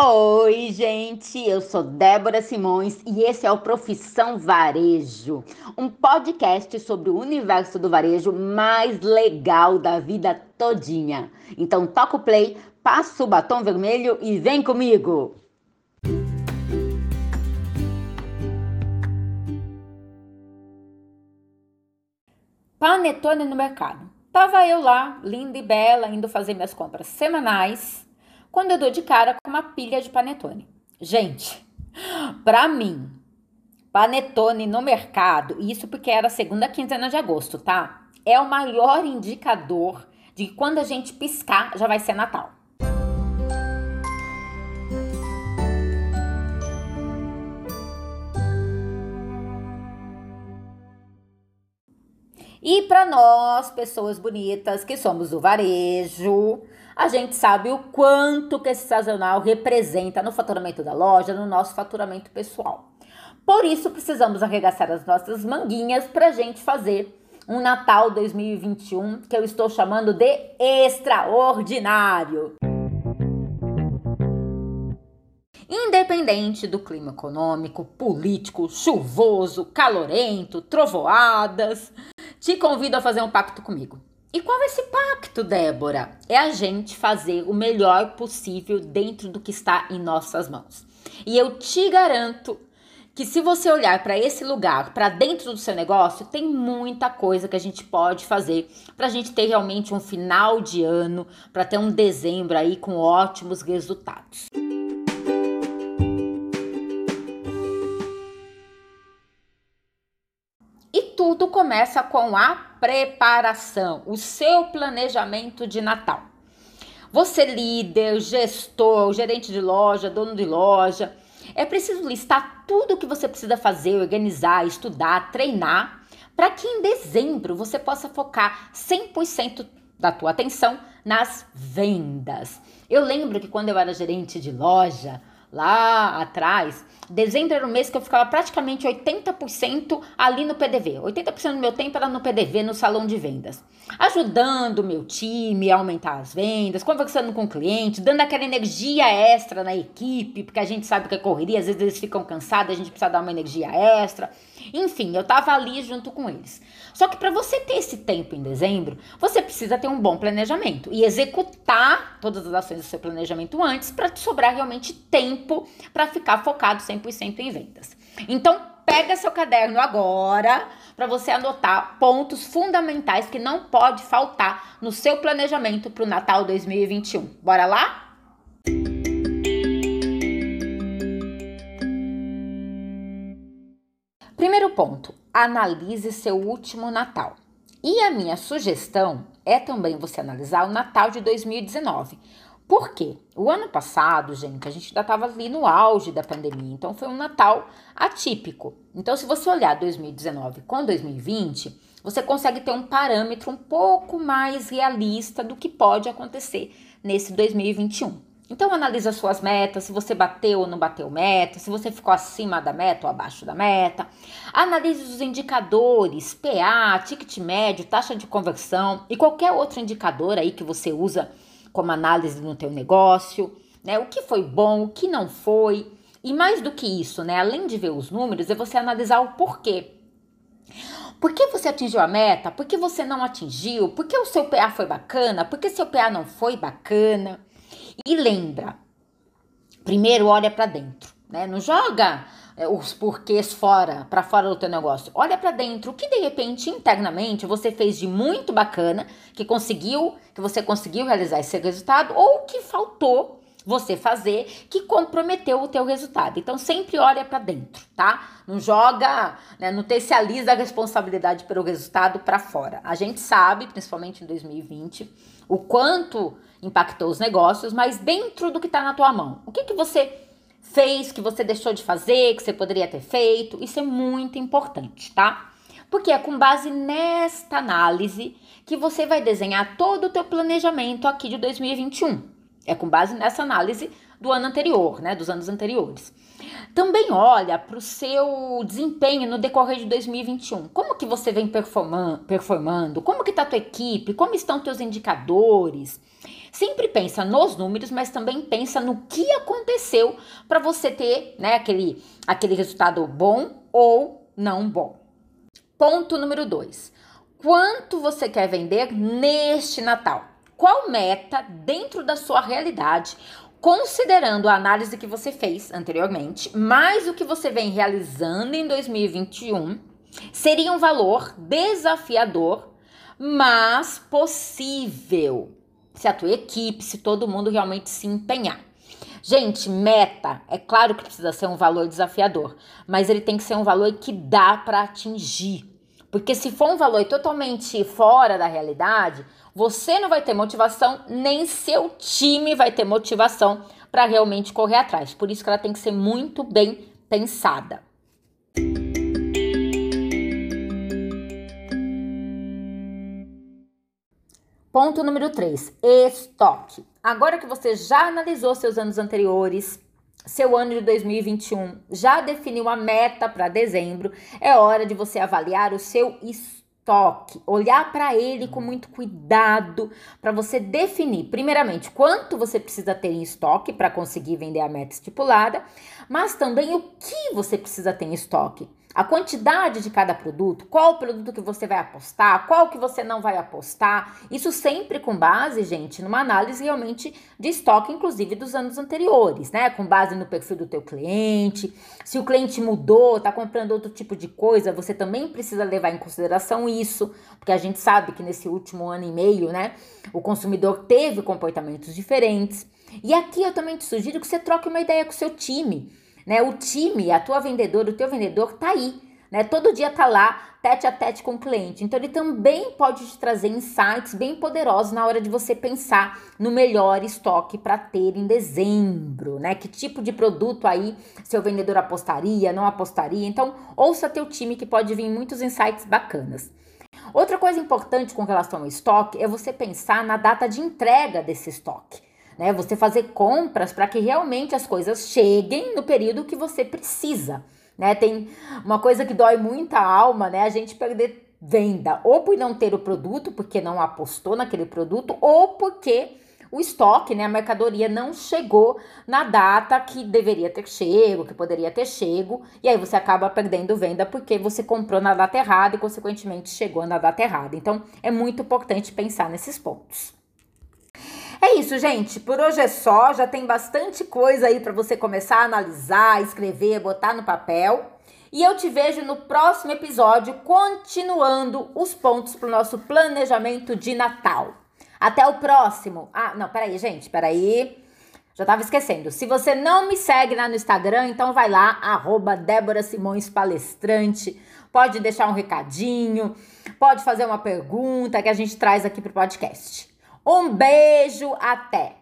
Oi, gente, eu sou Débora Simões e esse é o Profissão Varejo, um podcast sobre o universo do varejo mais legal da vida todinha. Então toca o play, passa o batom vermelho e vem comigo! Panetone no mercado. Tava eu lá, linda e bela, indo fazer minhas compras semanais quando eu dou de cara com uma pilha de panetone. Gente, para mim, panetone no mercado, isso porque era segunda quinzena de agosto, tá? É o maior indicador de que quando a gente piscar já vai ser Natal. E para nós, pessoas bonitas que somos do varejo, a gente sabe o quanto que esse sazonal representa no faturamento da loja, no nosso faturamento pessoal. Por isso, precisamos arregaçar as nossas manguinhas para a gente fazer um Natal 2021 que eu estou chamando de extraordinário. Independente do clima econômico, político, chuvoso, calorento, trovoadas, te convido a fazer um pacto comigo. E qual é esse pacto, Débora? É a gente fazer o melhor possível dentro do que está em nossas mãos. E eu te garanto que se você olhar para esse lugar, para dentro do seu negócio, tem muita coisa que a gente pode fazer para a gente ter realmente um final de ano, para ter um dezembro aí com ótimos resultados. Tudo começa com a preparação, o seu planejamento de Natal. Você, líder, gestor, gerente de loja, dono de loja, é preciso listar tudo o que você precisa fazer, organizar, estudar, treinar, para que em dezembro você possa focar 100% da tua atenção nas vendas. Eu lembro que quando eu era gerente de loja, lá atrás, dezembro era o mês que eu ficava praticamente 80% ali no PDV. 80% do meu tempo era no PDV, no salão de vendas. Ajudando o meu time a aumentar as vendas, conversando com o cliente, dando aquela energia extra na equipe, porque a gente sabe que é correria, às vezes eles ficam cansados, a gente precisa dar uma energia extra. Enfim, eu tava ali junto com eles. Só que para você ter esse tempo em dezembro, você precisa ter um bom planejamento e executar todas as ações do seu planejamento antes para te sobrar realmente tempo para ficar focado 100% em vendas. Então, pega seu caderno agora para você anotar pontos fundamentais que não pode faltar no seu planejamento para o Natal 2021. Bora lá? Primeiro ponto: analise seu último Natal. E a minha sugestão é também você analisar o Natal de 2019. Por quê? O ano passado, gente, a gente ainda estava ali no auge da pandemia, então foi um Natal atípico. Então, se você olhar 2019 com 2020, você consegue ter um parâmetro um pouco mais realista do que pode acontecer nesse 2021. Então analisa suas metas, se você bateu ou não bateu meta, se você ficou acima da meta ou abaixo da meta. Analise os indicadores, PA, ticket médio, taxa de conversão e qualquer outro indicador aí que você usa como análise no teu negócio, né? O que foi bom, o que não foi. E mais do que isso, né? Além de ver os números, é você analisar o porquê. Por que você atingiu a meta? Por que você não atingiu? Por que o seu PA foi bacana? Por que seu PA não foi bacana? E lembra, primeiro olha para dentro, né? Não joga os porquês fora, para fora do teu negócio. Olha para dentro, o que de repente internamente você fez de muito bacana, que conseguiu, que você conseguiu realizar esse resultado ou que faltou você fazer que comprometeu o teu resultado. Então sempre olha para dentro, tá? Não joga, né, não tercializa a responsabilidade pelo resultado para fora. A gente sabe, principalmente em 2020, o quanto impactou os negócios, mas dentro do que está na tua mão. O que, que você fez, que você deixou de fazer, que você poderia ter feito? Isso é muito importante, tá? Porque é com base nesta análise que você vai desenhar todo o teu planejamento aqui de 2021. É com base nessa análise do ano anterior, né, dos anos anteriores. Também olha para o seu desempenho no decorrer de 2021. Como que você vem performando? como que está a tua equipe? Como estão teus indicadores? Sempre pensa nos números, mas também pensa no que aconteceu para você ter, né, aquele, aquele resultado bom ou não bom. Ponto número dois. Quanto você quer vender neste Natal? Qual meta dentro da sua realidade, considerando a análise que você fez anteriormente, mais o que você vem realizando em 2021, seria um valor desafiador, mas possível? Se a tua equipe, se todo mundo realmente se empenhar. Gente, meta, é claro que precisa ser um valor desafiador, mas ele tem que ser um valor que dá para atingir. Porque se for um valor totalmente fora da realidade, você não vai ter motivação, nem seu time vai ter motivação para realmente correr atrás. Por isso que ela tem que ser muito bem pensada. Ponto número 3, estoque. Agora que você já analisou seus anos anteriores, seu ano de 2021 já definiu a meta para dezembro, é hora de você avaliar o seu estoque, olhar para ele com muito cuidado, para você definir, primeiramente, quanto você precisa ter em estoque para conseguir vender a meta estipulada, mas também o que você precisa ter em estoque a quantidade de cada produto, qual o produto que você vai apostar, qual que você não vai apostar. Isso sempre com base, gente, numa análise realmente de estoque, inclusive dos anos anteriores, né? Com base no perfil do teu cliente. Se o cliente mudou, tá comprando outro tipo de coisa, você também precisa levar em consideração isso, porque a gente sabe que nesse último ano e meio, né, o consumidor teve comportamentos diferentes. E aqui eu também te sugiro que você troque uma ideia com o seu time né? O time, a tua vendedora, o teu vendedor tá aí, né? Todo dia tá lá, tete a tete com o cliente. Então ele também pode te trazer insights bem poderosos na hora de você pensar no melhor estoque para ter em dezembro, né? Que tipo de produto aí seu vendedor apostaria, não apostaria? Então, ouça teu time que pode vir muitos insights bacanas. Outra coisa importante com relação ao estoque é você pensar na data de entrega desse estoque né? Você fazer compras para que realmente as coisas cheguem no período que você precisa, né? Tem uma coisa que dói muito a alma, né? A gente perder venda, ou por não ter o produto, porque não apostou naquele produto, ou porque o estoque, né, a mercadoria não chegou na data que deveria ter chego, que poderia ter chego, e aí você acaba perdendo venda porque você comprou na data errada e consequentemente chegou na data errada. Então, é muito importante pensar nesses pontos. É isso, gente. Por hoje é só. Já tem bastante coisa aí para você começar a analisar, escrever, botar no papel. E eu te vejo no próximo episódio, continuando os pontos para o nosso planejamento de Natal. Até o próximo. Ah, não, peraí, gente, peraí. Já tava esquecendo. Se você não me segue lá no Instagram, então vai lá, arroba Débora Simões Palestrante. Pode deixar um recadinho, pode fazer uma pergunta que a gente traz aqui pro podcast. Um beijo, até!